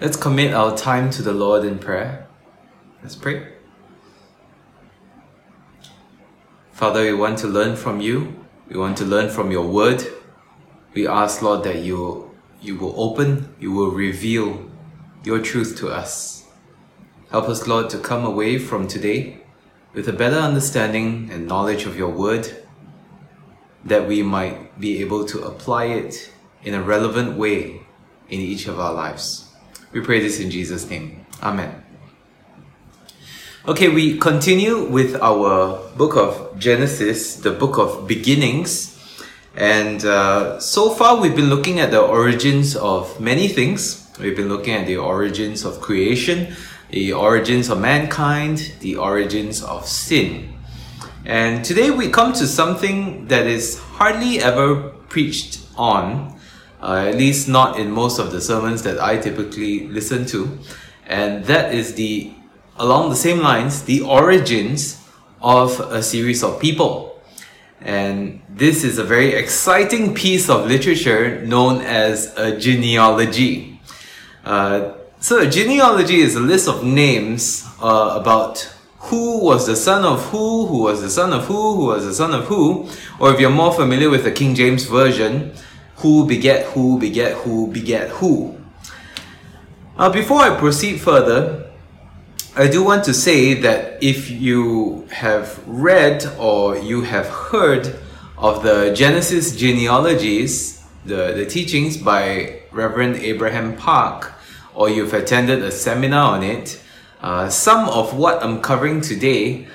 Let's commit our time to the Lord in prayer. Let's pray. Father, we want to learn from you. We want to learn from your word. We ask, Lord, that you, you will open, you will reveal your truth to us. Help us, Lord, to come away from today with a better understanding and knowledge of your word, that we might be able to apply it in a relevant way in each of our lives. We pray this in Jesus' name. Amen. Okay, we continue with our book of Genesis, the book of beginnings. And uh, so far, we've been looking at the origins of many things. We've been looking at the origins of creation, the origins of mankind, the origins of sin. And today we come to something that is hardly ever preached on uh, at least not in most of the sermons that I typically listen to. And that is the, along the same lines, the origins of a series of people. And this is a very exciting piece of literature known as a genealogy. Uh, so a genealogy is a list of names uh, about who was the son of who, who was the son of who, who was the son of who, or if you're more familiar with the King James Version, who beget who beget who beget who. Uh, before I proceed further, I do want to say that if you have read or you have heard of the Genesis genealogies, the, the teachings by Reverend Abraham Park, or you've attended a seminar on it, uh, some of what I'm covering today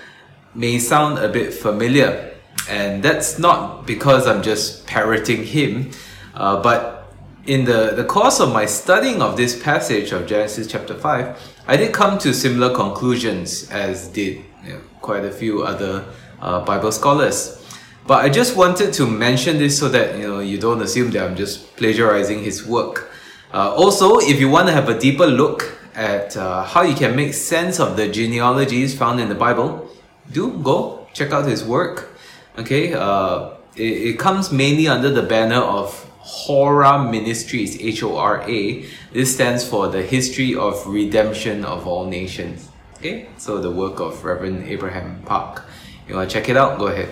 may sound a bit familiar. And that's not because I'm just parroting him, uh, but in the, the course of my studying of this passage of Genesis chapter 5, I did come to similar conclusions as did you know, quite a few other uh, Bible scholars. But I just wanted to mention this so that you know you don't assume that I'm just plagiarizing his work. Uh, also, if you want to have a deeper look at uh, how you can make sense of the genealogies found in the Bible, do go check out his work. Okay, uh, it, it comes mainly under the banner of Hora Ministries, H O R A. This stands for the History of Redemption of All Nations. Okay, so the work of Reverend Abraham Park. You want to check it out? Go ahead.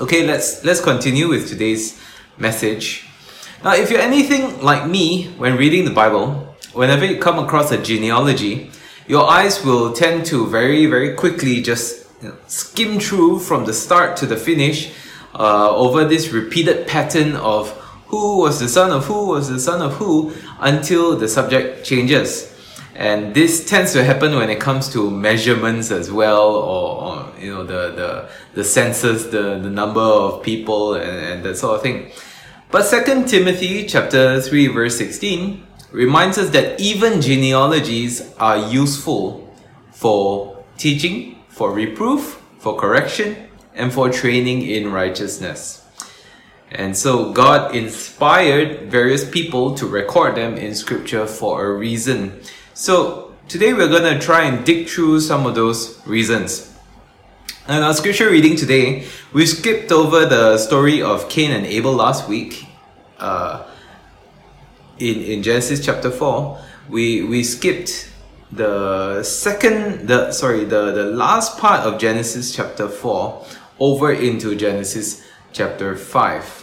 Okay, let's let's continue with today's message. Now, if you're anything like me when reading the Bible, whenever you come across a genealogy, your eyes will tend to very very quickly just you know, skim through from the start to the finish uh, over this repeated pattern of who was the son of who was the son of who until the subject changes. And this tends to happen when it comes to measurements as well, or, or you know the, the the census, the, the number of people, and, and that sort of thing. But Second Timothy chapter three verse sixteen reminds us that even genealogies are useful for teaching, for reproof, for correction, and for training in righteousness. And so God inspired various people to record them in scripture for a reason. So today we're going to try and dig through some of those reasons. And our scripture reading today, we skipped over the story of Cain and Abel last week. Uh, in, in Genesis chapter 4, we, we skipped the second, the sorry, the, the last part of Genesis chapter 4 over into Genesis chapter 5.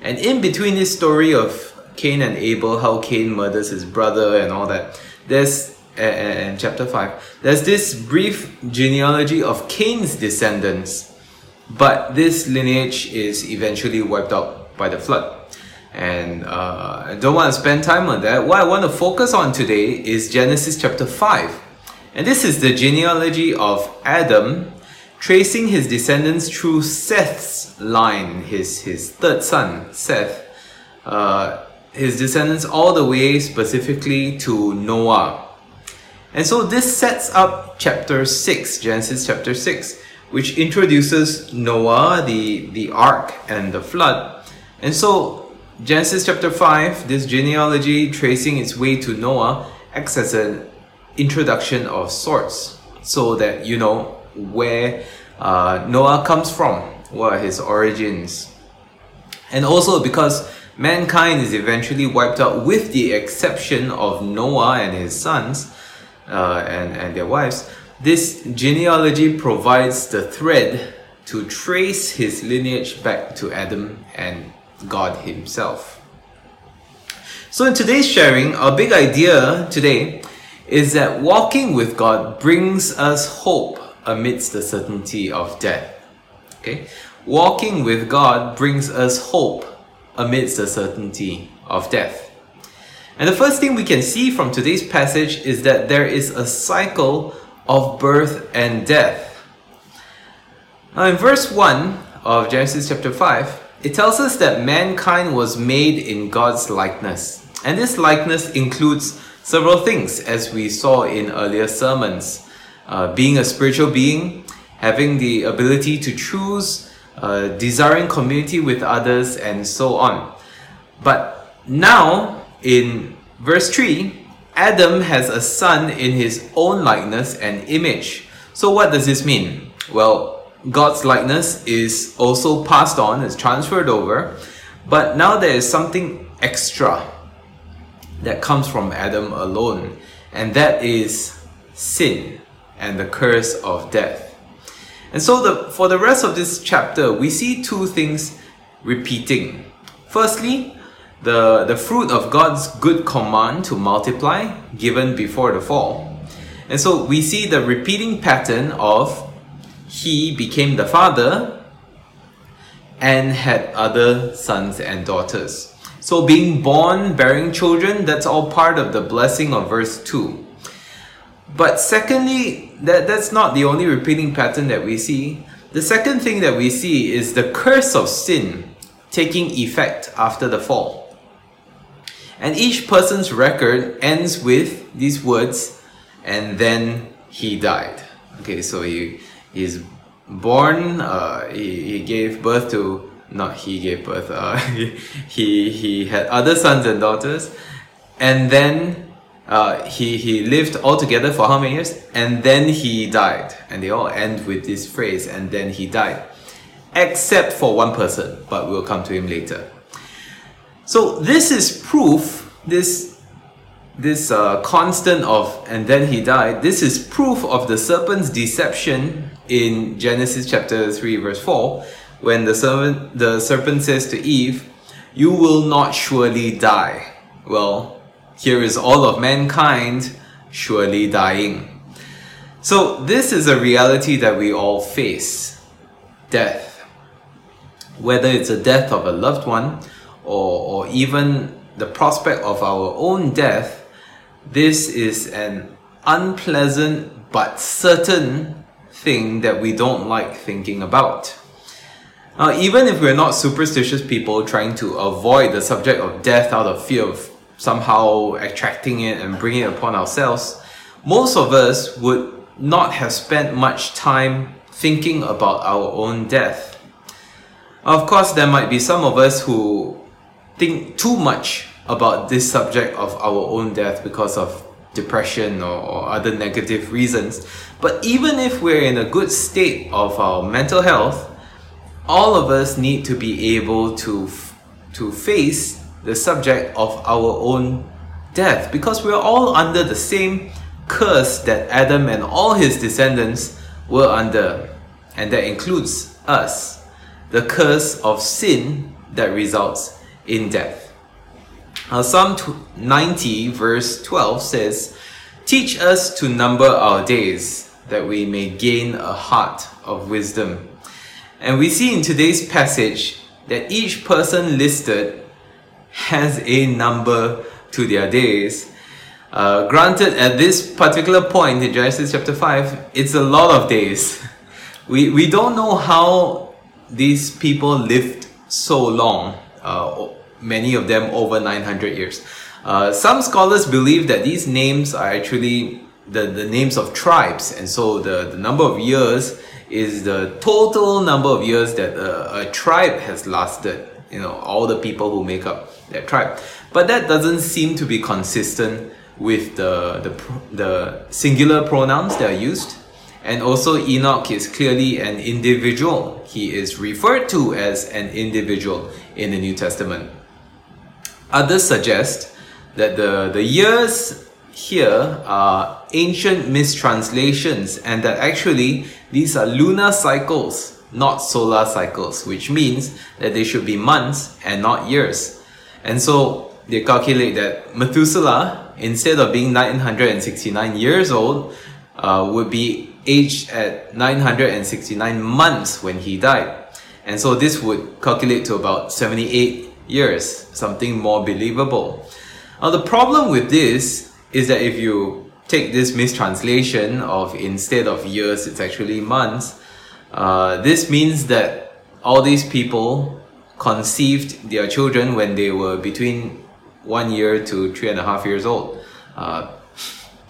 And in between this story of Cain and Abel, how Cain murders his brother and all that, there's and chapter 5 there's this brief genealogy of cain's descendants. But this lineage is eventually wiped out by the flood. And uh, i don't want to spend time on that. What i want to focus on today is genesis chapter 5 and this is the genealogy of adam tracing his descendants through Seth's line, his, his third son, Seth, uh, his descendants all the way specifically to Noah. And so this sets up chapter 6, Genesis chapter 6, which introduces Noah, the, the ark, and the flood. And so Genesis chapter 5, this genealogy tracing its way to Noah, acts as an introduction of sorts, so that you know where uh, Noah comes from, what are his origins. And also because mankind is eventually wiped out with the exception of Noah and his sons uh, and, and their wives, this genealogy provides the thread to trace his lineage back to Adam and God Himself. So, in today's sharing, our big idea today is that walking with God brings us hope amidst the certainty of death. Okay? Walking with God brings us hope amidst the certainty of death. And the first thing we can see from today's passage is that there is a cycle of birth and death. Now, in verse 1 of Genesis chapter 5, it tells us that mankind was made in God's likeness. And this likeness includes several things, as we saw in earlier sermons. Uh, being a spiritual being, having the ability to choose, uh, desiring community with others, and so on. But now, in verse 3, Adam has a son in his own likeness and image. So, what does this mean? Well, God's likeness is also passed on, is transferred over, but now there is something extra that comes from Adam alone, and that is sin and the curse of death. And so, the, for the rest of this chapter, we see two things repeating. Firstly, the, the fruit of God's good command to multiply given before the fall. And so we see the repeating pattern of he became the father and had other sons and daughters. So being born, bearing children, that's all part of the blessing of verse 2. But secondly, that, that's not the only repeating pattern that we see. The second thing that we see is the curse of sin taking effect after the fall. And each person's record ends with these words, and then he died. Okay, so he is born, uh, he, he gave birth to, not he gave birth, uh, he, he had other sons and daughters, and then uh, he, he lived all together for how many years? And then he died. And they all end with this phrase, and then he died. Except for one person, but we'll come to him later. So this is proof, this, this uh, constant of, and then he died, this is proof of the serpent's deception in Genesis chapter 3 verse 4, when the serpent, the serpent says to Eve, you will not surely die. Well, here is all of mankind surely dying. So this is a reality that we all face. Death. Whether it's a death of a loved one, or, or even the prospect of our own death, this is an unpleasant but certain thing that we don't like thinking about. Now, even if we're not superstitious people trying to avoid the subject of death out of fear of somehow attracting it and bringing it upon ourselves, most of us would not have spent much time thinking about our own death. Of course, there might be some of us who think too much about this subject of our own death because of depression or, or, other negative reasons. But even if we're in a good state of our mental health, all of us need to be able to, to face the subject of our own death because we're all under the same curse that Adam and all his descendants were under, and that includes us the curse of sin that results in death. Now, Psalm 90, verse 12 says, Teach us to number our days, that we may gain a heart of wisdom. And we see in today's passage that each person listed has a number to their days. Uh, granted, at this particular point in Genesis chapter 5, it's a lot of days. We, we don't know how these people lived so long. Uh, many of them over 900 years. Uh, some scholars believe that these names are actually the, the names of tribes, and so the, the number of years is the total number of years that a, a tribe has lasted. You know, all the people who make up that tribe. But that doesn't seem to be consistent with the, the, the singular pronouns that are used. And also, Enoch is clearly an individual. He is referred to as an individual in the New Testament. Others suggest that the, the years here are ancient mistranslations and that actually these are lunar cycles, not solar cycles, which means that they should be months and not years. And so they calculate that Methuselah, instead of being 969 years old, uh, would be aged at 969 months when he died. And so this would calculate to about 78 years, something more believable. Now the problem with this is that if you take this mistranslation of instead of years, it's actually months, uh, this means that all these people conceived their children when they were between one year to three and a half years old. Uh,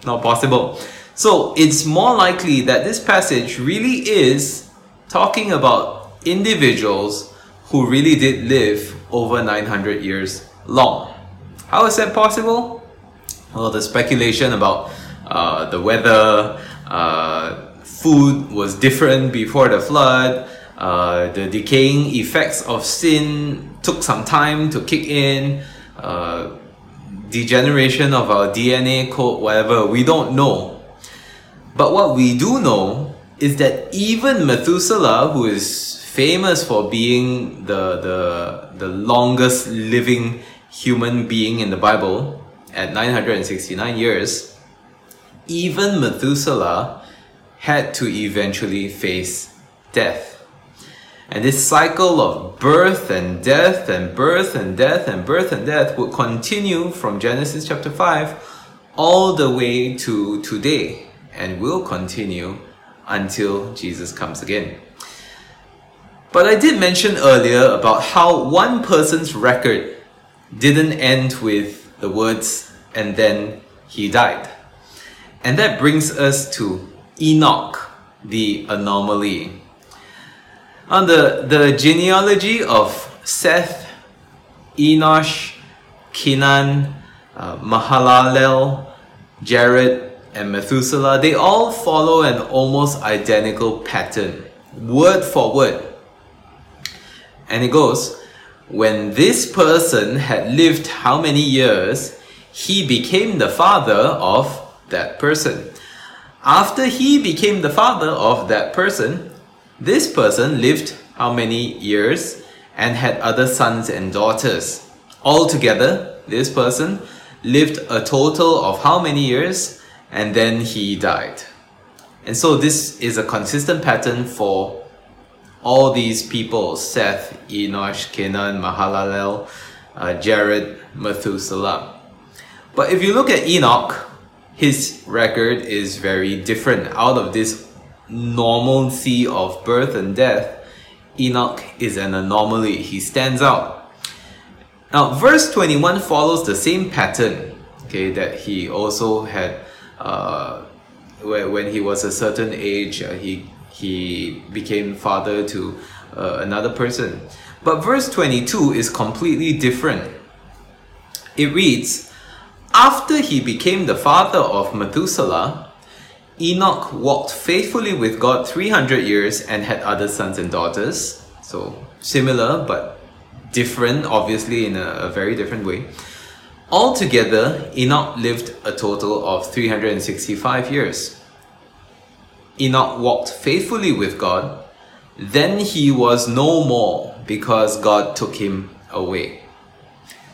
not possible. So it's more likely that this passage really is talking about individuals who really did live over 900 years long. How is that possible? Well, the speculation about uh, the weather, uh, food was different before the flood, uh, the decaying effects of sin took some time to kick in, uh, degeneration of our DNA code, whatever, we don't know. But what we do know is that even Methuselah, who is famous for being the, the, the longest living human being in the Bible at 969 years, even Methuselah had to eventually face death. And this cycle of birth and death and birth and death and birth and death would continue from Genesis chapter 5 all the way to today and will continue until Jesus comes again. But I did mention earlier about how one person's record didn't end with the words, and then he died. And that brings us to Enoch, the anomaly. On the, the genealogy of Seth, Enosh, Kenan, uh, Mahalalel, Jared, and Methuselah, they all follow an almost identical pattern, word for word. And it goes, when this person had lived how many years, he became the father of that person. After he became the father of that person, this person lived how many years and had other sons and daughters. Altogether, this person lived a total of how many years and then he died. And so this is a consistent pattern for all these people Seth, Enosh, Kenan, Mahalalel, uh, Jared, Methuselah. But if you look at Enoch, his record is very different. Out of this normalcy of birth and death, Enoch is an anomaly. He stands out. Now, verse 21 follows the same pattern, okay, that he also had, uh, when he was a certain age, uh, he, he became father to uh, another person. But verse 22 is completely different. It reads, After he became the father of Methuselah, Enoch walked faithfully with God 300 years and had other sons and daughters. So similar but different, obviously, in a, a very different way. Altogether, Enoch lived a total of 365 years. Enoch walked faithfully with God, then he was no more because God took him away.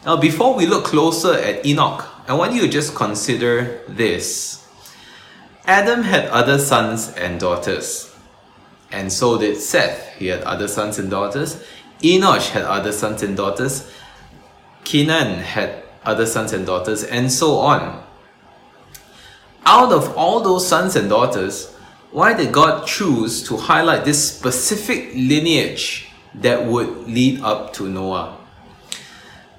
Now, before we look closer at Enoch, I want you to just consider this. Adam had other sons and daughters. And so did Seth. He had other sons and daughters. Enosh had other sons and daughters. Kenan had other sons and daughters, and so on. Out of all those sons and daughters, why did God choose to highlight this specific lineage that would lead up to Noah?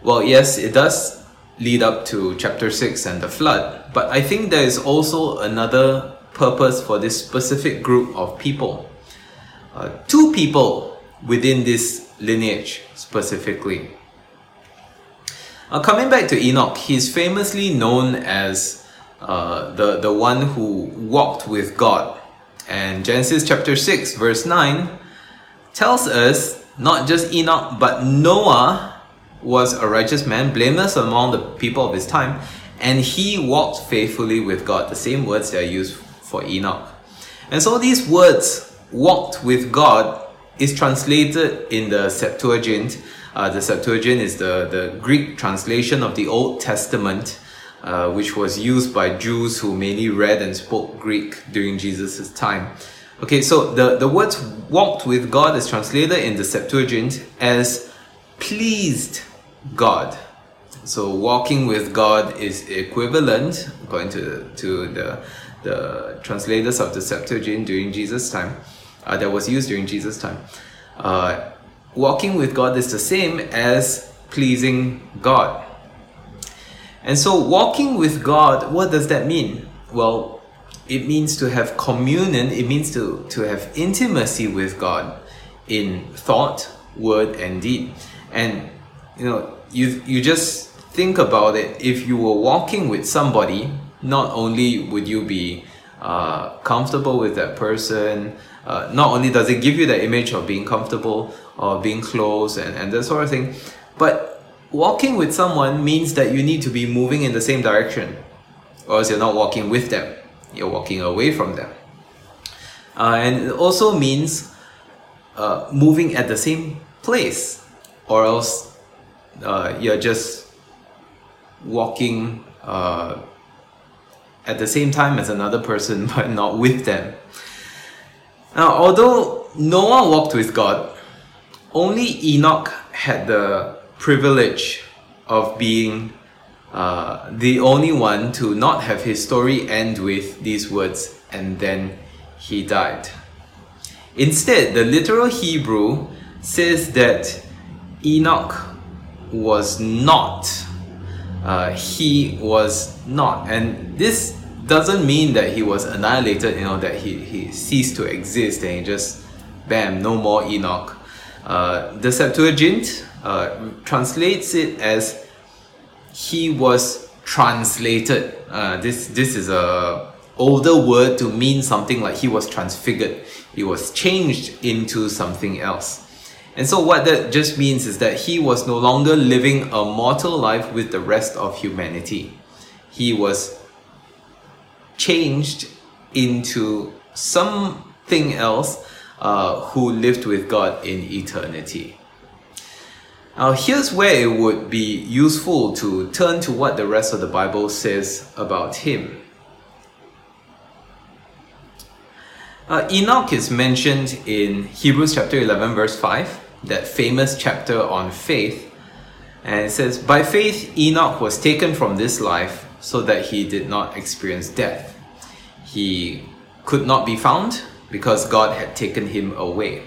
Well, yes, it does lead up to chapter 6 and the flood. But I think there is also another purpose for this specific group of people. Uh, two people within this lineage specifically. Uh, coming back to Enoch, he's famously known as uh, the, the one who walked with God. And Genesis chapter 6, verse 9 tells us not just Enoch, but Noah was a righteous man, blameless among the people of his time, and he walked faithfully with God. The same words that are used for Enoch. And so these words, walked with God, is translated in the Septuagint. Uh, the Septuagint is the, the Greek translation of the Old Testament, uh, which was used by Jews who mainly read and spoke Greek during Jesus' time. Okay, so the, the words walked with God is translated in the Septuagint as pleased God. So walking with God is equivalent, according to, to the, the translators of the Septuagint during Jesus' time, uh, that was used during Jesus' time. Uh, walking with God is the same as pleasing God. And so walking with God, what does that mean? Well, it means to have communion, it means to, to have intimacy with God in thought, word, and deed. And you know, you you just think about it. If you were walking with somebody, not only would you be uh, comfortable with that person, uh, not only does it give you the image of being comfortable or being close and, and that sort of thing, but walking with someone means that you need to be moving in the same direction, or else you're not walking with them, you're walking away from them. Uh, and it also means uh, moving at the same place, or else uh, you're just walking uh, at the same time as another person, but not with them. Now, although Noah walked with God, only Enoch had the privilege of being uh, the only one to not have his story end with these words, and then he died. Instead, the literal Hebrew says that Enoch was not. Uh, he was not. And this doesn't mean that he was annihilated, you know, that he, he ceased to exist and he just, bam, no more Enoch. Uh, the Septuagint uh, translates it as he was translated. Uh, this, this is a older word to mean something like he was transfigured. He was changed into something else. And so what that just means is that he was no longer living a mortal life with the rest of humanity. He was changed into something else uh, who lived with God in eternity. Now, here's where it would be useful to turn to what the rest of the Bible says about him. Uh, Enoch is mentioned in Hebrews chapter 11, verse 5 that famous chapter on faith. And it says, By faith, Enoch was taken from this life so that he did not experience death. He could not be found because God had taken him away.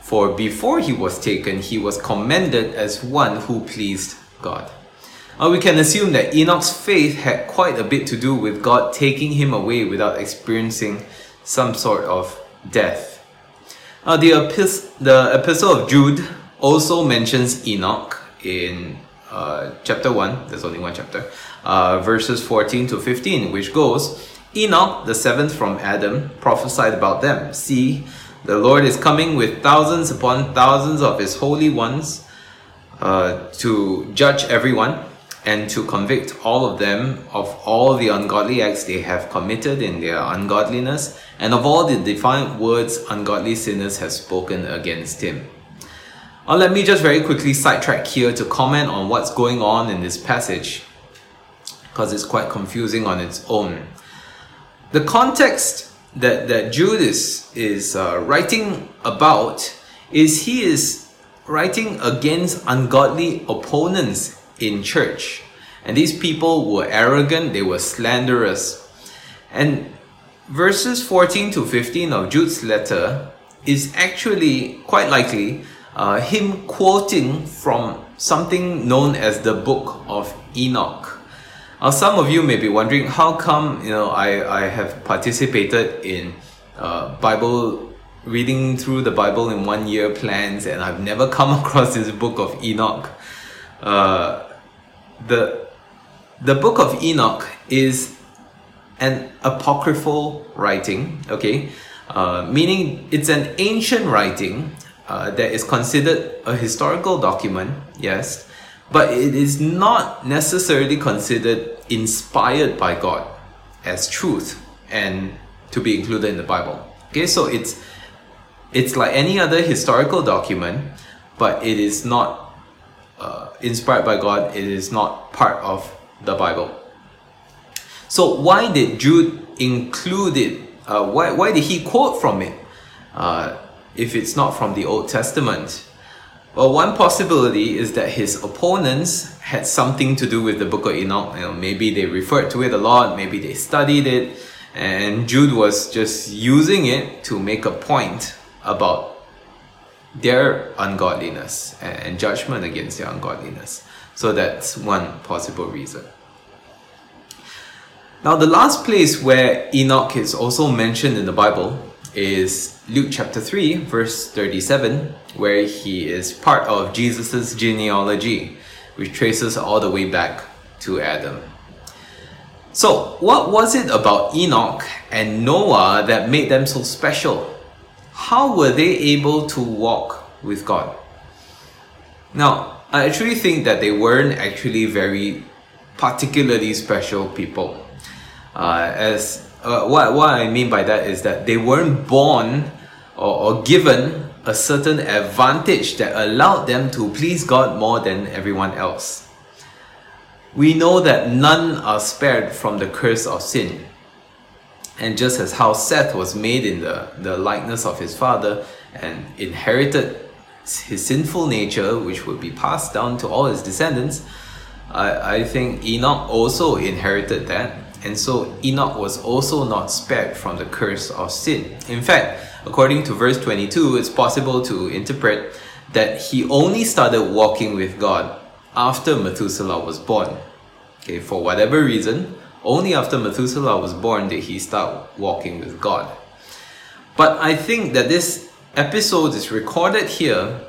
For before he was taken, he was commended as one who pleased God. Now we can assume that Enoch's faith had quite a bit to do with God taking him away without experiencing some sort of death. Uh, the, epis- the epistle of Jude also mentions Enoch in uh, chapter 1, there's only one chapter, uh, verses 14 to 15, which goes, Enoch, the seventh from Adam, prophesied about them. See, the Lord is coming with thousands upon thousands of his holy ones uh, to judge everyone and to convict all of them of all the ungodly acts they have committed in their ungodliness, and of all the defiant words ungodly sinners have spoken against him. Now, let me just very quickly sidetrack here to comment on what's going on in this passage, because it's quite confusing on its own. The context that, that Jude is, is uh, writing about is he is writing against ungodly opponents in church. And these people were arrogant, they were slanderous. And verses 14 to 15 of Jude's letter is actually quite likely uh, him quoting from something known as the Book of Enoch. Now, some of you may be wondering how come you know I, I have participated in uh, Bible reading through the Bible in one year plans and I've never come across this book of Enoch. Uh, the the book of Enoch is an apocryphal writing, okay, uh, meaning it's an ancient writing uh, that is considered a historical document, yes, but it is not necessarily considered inspired by God as truth and to be included in the Bible. Okay, so it's it's like any other historical document, but it is not inspired by God. It is not part of the Bible. So why did Jude include it? Uh, why why did he quote from it? Uh, if it's not from the Old Testament. Well, one possibility is that his opponents had something to do with the Book of Enoch. You know, maybe they referred to it a lot, maybe they studied it, and Jude was just using it to make a point about their ungodliness and judgment against their ungodliness. So that's one possible reason. Now, the last place where Enoch is also mentioned in the Bible is Luke chapter 3, verse 37, where he is part of Jesus' genealogy, which traces all the way back to Adam. So, what was it about Enoch and Noah that made them so special? How were they able to walk with God? Now, I actually think that they weren't actually very particularly special people. Uh, as uh, what, what I mean by that is that they weren't born or, or given a certain advantage that allowed them to please God more than everyone else. We know that none are spared from the curse of sin. And just as how Seth was made in the, the likeness of his father and inherited his sinful nature, which would be passed down to all his descendants, I, I think Enoch also inherited that and so Enoch was also not spared from the curse of sin. In fact, according to verse 22, it's possible to interpret that he only started walking with God after Methuselah was born. Okay, for whatever reason, only after Methuselah was born did he start walking with God. But I think that this episode is recorded here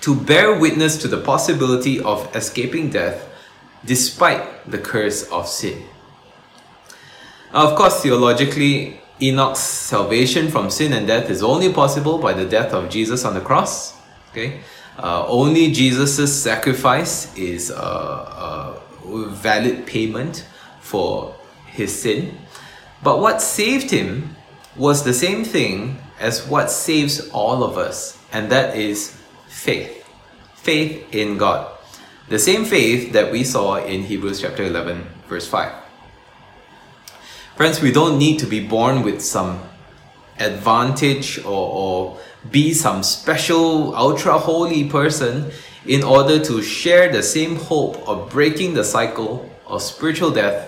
to bear witness to the possibility of escaping death despite the curse of sin. Now, Of course, theologically, Enoch's salvation from sin and death is only possible by the death of Jesus on the cross. Okay, uh, only Jesus' sacrifice is a, a valid payment for his sin. But what saved him was the same thing as what saves all of us, and that is faith. Faith in God. The same faith that we saw in Hebrews chapter 11, verse 5. Friends, we don't need to be born with some advantage or, or be some special ultra holy person in order to share the same hope of breaking the cycle of spiritual death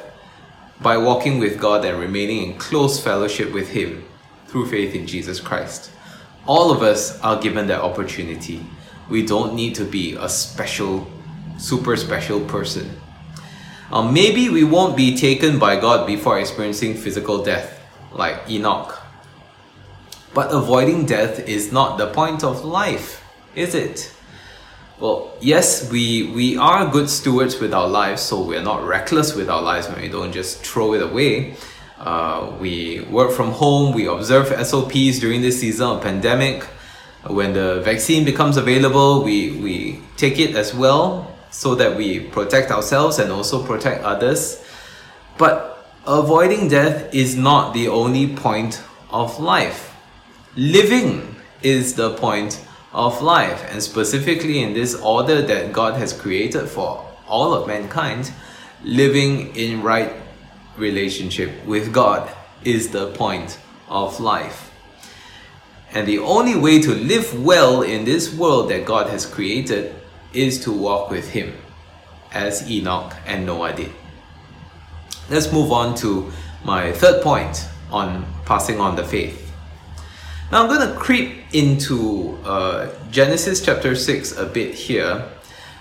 by walking with God and remaining in close fellowship with Him through faith in Jesus Christ. All of us are given that opportunity. We don't need to be a special, super special person. Um, maybe we won't be taken by God before experiencing physical death, like Enoch. But avoiding death is not the point of life, is it? Well, yes, we, we are good stewards with our lives, so we're not reckless with our lives when we don't just throw it away. Uh, we work from home, we observe SOPs during this season of pandemic. When the vaccine becomes available, we, we take it as well so that we protect ourselves and also protect others. But avoiding death is not the only point of life. Living is the point of life, and specifically in this order that God has created for all of mankind, living in right relationship with God is the point of life. And the only way to live well in this world that God has created is to walk with Him, as Enoch and Noah did. Let's move on to my third point on passing on the faith. Now I'm going to creep into uh, Genesis chapter 6 a bit here,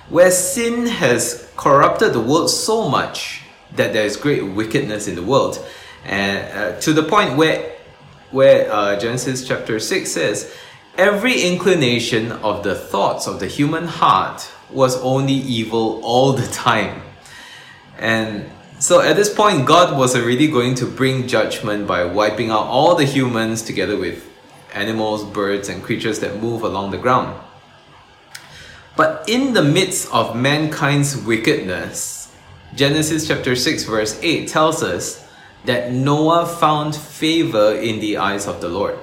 where sin has corrupted the world so much that there is great wickedness in the world, and uh, to the point where where uh, Genesis chapter 6 says, every inclination of the thoughts of the human heart was only evil all the time. And so at this point, God was already going to bring judgment by wiping out all the humans together with animals, birds, and creatures that move along the ground. But in the midst of mankind's wickedness, Genesis chapter 6, verse 8 tells us that Noah found favor in the eyes of the Lord.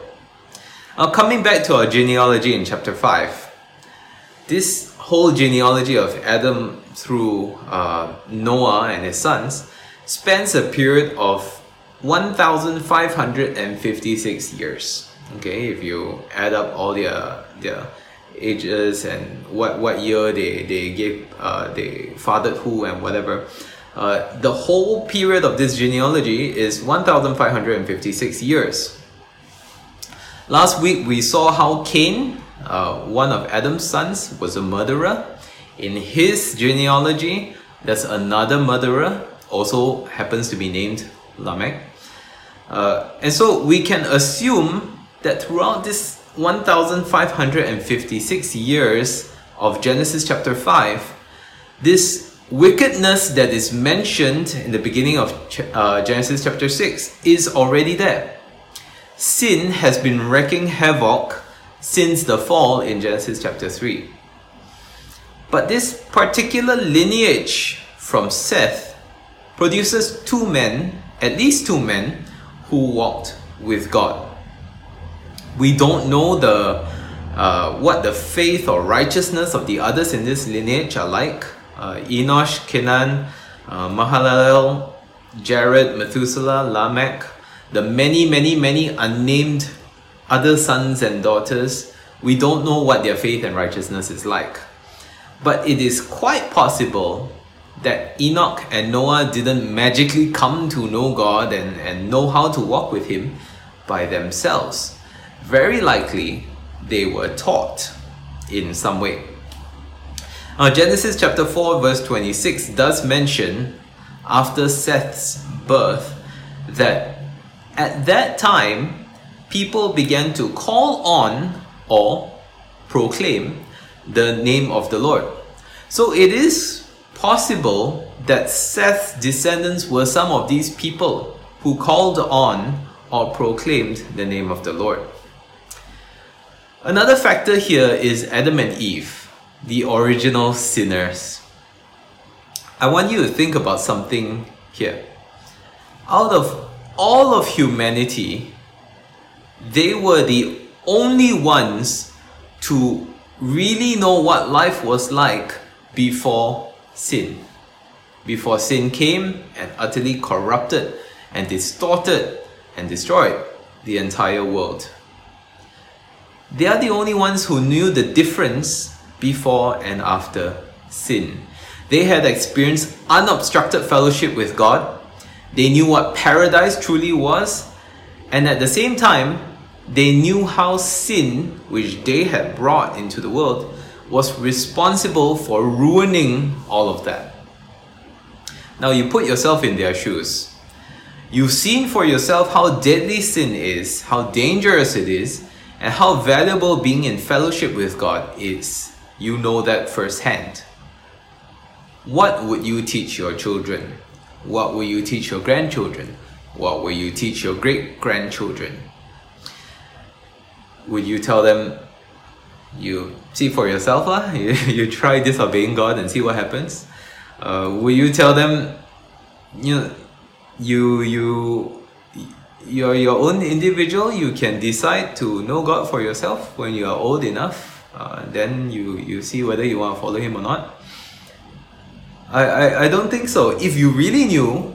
Now, coming back to our genealogy in chapter 5, this whole genealogy of Adam through uh, Noah and his sons spans a period of 1556 years. Okay, if you add up all their, their ages and what, what year they, they gave, uh, they fathered who and whatever, uh, the whole period of this genealogy is 1556 years. Last week we saw how Cain, uh, one of Adam's sons, was a murderer. In his genealogy, there's another murderer, also happens to be named Lamech. Uh, and so we can assume that throughout this 1556 years of Genesis chapter 5, this wickedness that is mentioned in the beginning of uh, Genesis chapter 6 is already there. Sin has been wreaking havoc since the fall in Genesis chapter 3. But this particular lineage from Seth produces two men, at least two men, who walked with God. We don't know the uh, what the faith or righteousness of the others in this lineage are like uh, Enosh, Kenan, uh, Mahalalel, Jared, Methuselah, Lamech, the many, many, many unnamed other sons and daughters, we don't know what their faith and righteousness is like. But it is quite possible that Enoch and Noah didn't magically come to know God and, and know how to walk with Him by themselves. Very likely, they were taught in some way. Uh, Genesis chapter 4, verse 26 does mention after Seth's birth that at that time people began to call on or proclaim the name of the Lord. So it is possible that Seth's descendants were some of these people who called on or proclaimed the name of the Lord. Another factor here is Adam and Eve the original sinners. I want you to think about something here. Out of all of humanity, they were the only ones to really know what life was like before sin. Before sin came and utterly corrupted and distorted and destroyed the entire world. They are the only ones who knew the difference before and after sin. They had experienced unobstructed fellowship with God. They knew what paradise truly was. And at the same time, they knew how sin, which they had brought into the world, was responsible for ruining all of that. Now you put yourself in their shoes. You've seen for yourself how deadly sin is, how dangerous it is, and how valuable being in fellowship with God is. You know that firsthand. What would you teach your children? What will you teach your grandchildren? What will you teach your great grandchildren? Would you tell them, you see for yourself, lah. You, you try disobeying God and see what happens? Uh, will you tell them, you you you you're your own individual. You can decide to know God for yourself when you are old enough uh, then you you see whether you want to follow him or not. I, I, I don't think so. If you really knew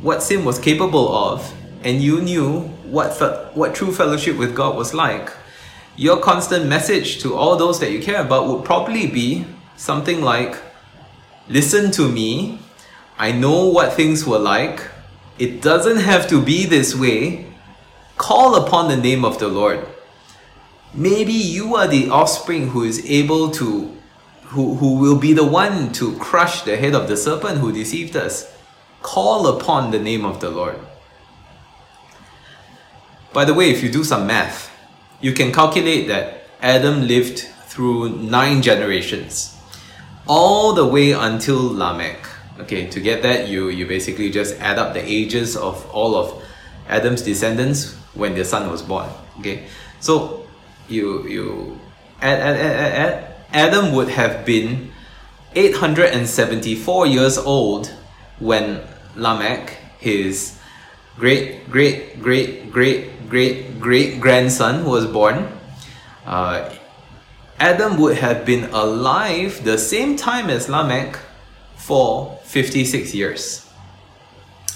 what sin was capable of, and you knew what fe- what true fellowship with God was like, your constant message to all those that you care about would probably be something like, "Listen to me. I know what things were like. It doesn't have to be this way. Call upon the name of the Lord." maybe you are the offspring who is able to who, who will be the one to crush the head of the serpent who deceived us call upon the name of the lord by the way if you do some math you can calculate that adam lived through nine generations all the way until lamech okay to get that you you basically just add up the ages of all of adam's descendants when their son was born okay so you you add add add add, Adam would have been 874 years old when Lamech, his great great great great great great grandson, was born. Uh, Adam would have been alive the same time as Lamech for 56 years.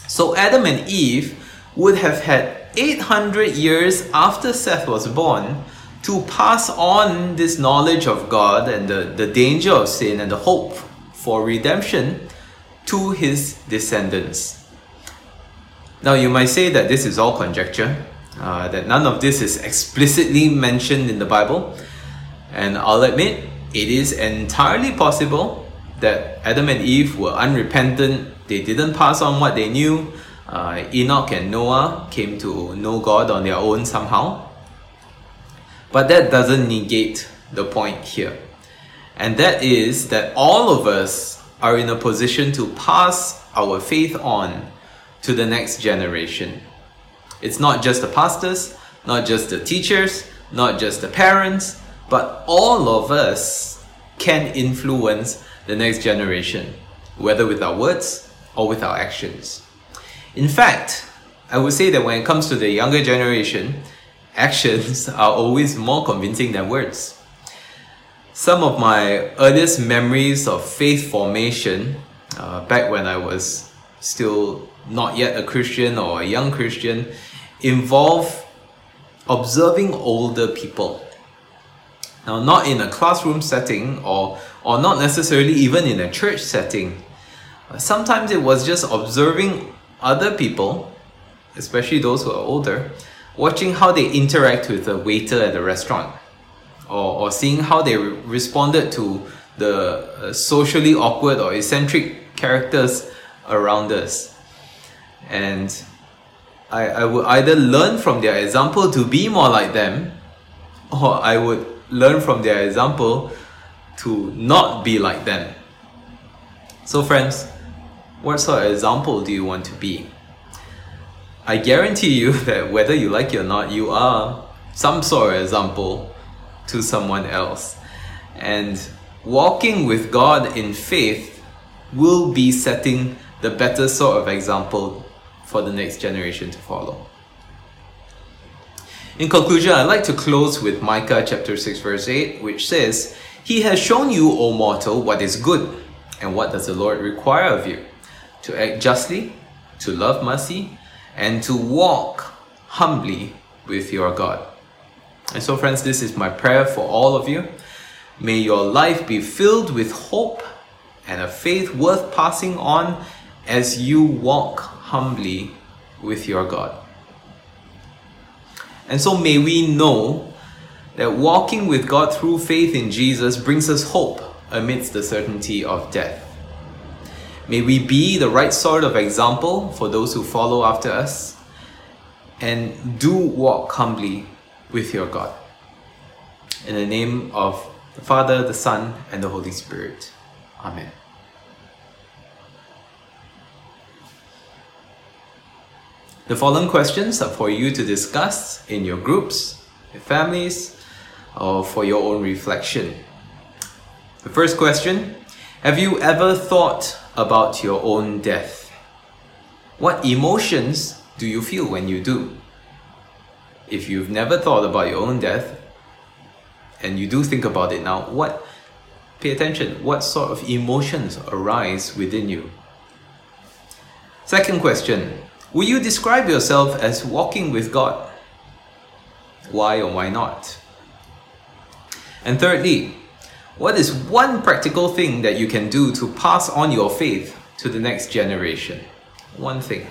So Adam and Eve would have had 800 years after Seth was born to pass on this knowledge of God and the, the danger of sin and the hope for redemption to his descendants. Now, you might say that this is all conjecture, uh, that none of this is explicitly mentioned in the Bible. And I'll admit, it is entirely possible that Adam and Eve were unrepentant, they didn't pass on what they knew. Uh, Enoch and Noah came to know God on their own somehow. But that doesn't negate the point here. And that is that all of us are in a position to pass our faith on to the next generation. It's not just the pastors, not just the teachers, not just the parents, but all of us can influence the next generation, whether with our words or with our actions. In fact, I would say that when it comes to the younger generation, actions are always more convincing than words. Some of my earliest memories of faith formation, uh, back when I was still not yet a Christian or a young Christian, involve observing older people now, not in a classroom setting or, or not necessarily even in a church setting. Sometimes it was just observing other people, especially those who are older, watching how they interact with the waiter at the restaurant or, or seeing how they re- responded to the uh, socially awkward or eccentric characters around us. And I, I would either learn from their example to be more like them, or I would learn from their example to not be like them. So, friends, what sort of example do you want to be? I guarantee you that whether you like it or not, you are some sort of example to someone else. And walking with God in faith will be setting the better sort of example for the next generation to follow. In conclusion, I'd like to close with Micah chapter 6 verse 8, which says, He has shown you, O mortal, what is good, and what does the Lord require of you? To act justly, to love mercy, and to walk humbly with your God. And so, friends, this is my prayer for all of you. May your life be filled with hope and a faith worth passing on as you walk humbly with your God. And so may we know that walking with God through faith in Jesus brings us hope amidst the certainty of death. May we be the right sort of example for those who follow after us and do walk humbly with your God. In the name of the Father, the Son, and the Holy Spirit. Amen. The following questions are for you to discuss in your groups, your families, or for your own reflection. The first question Have you ever thought about your own death? What emotions do you feel when you do? If you've never thought about your own death, and you do think about it now, what pay attention, what sort of emotions arise within you? Second question Will you describe yourself as walking with God? Why or why not? And thirdly, what is one practical thing that you can do to pass on your faith to the next generation? One thing.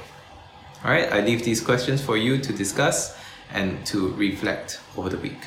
All right, I leave these questions for you to discuss and to reflect over the week.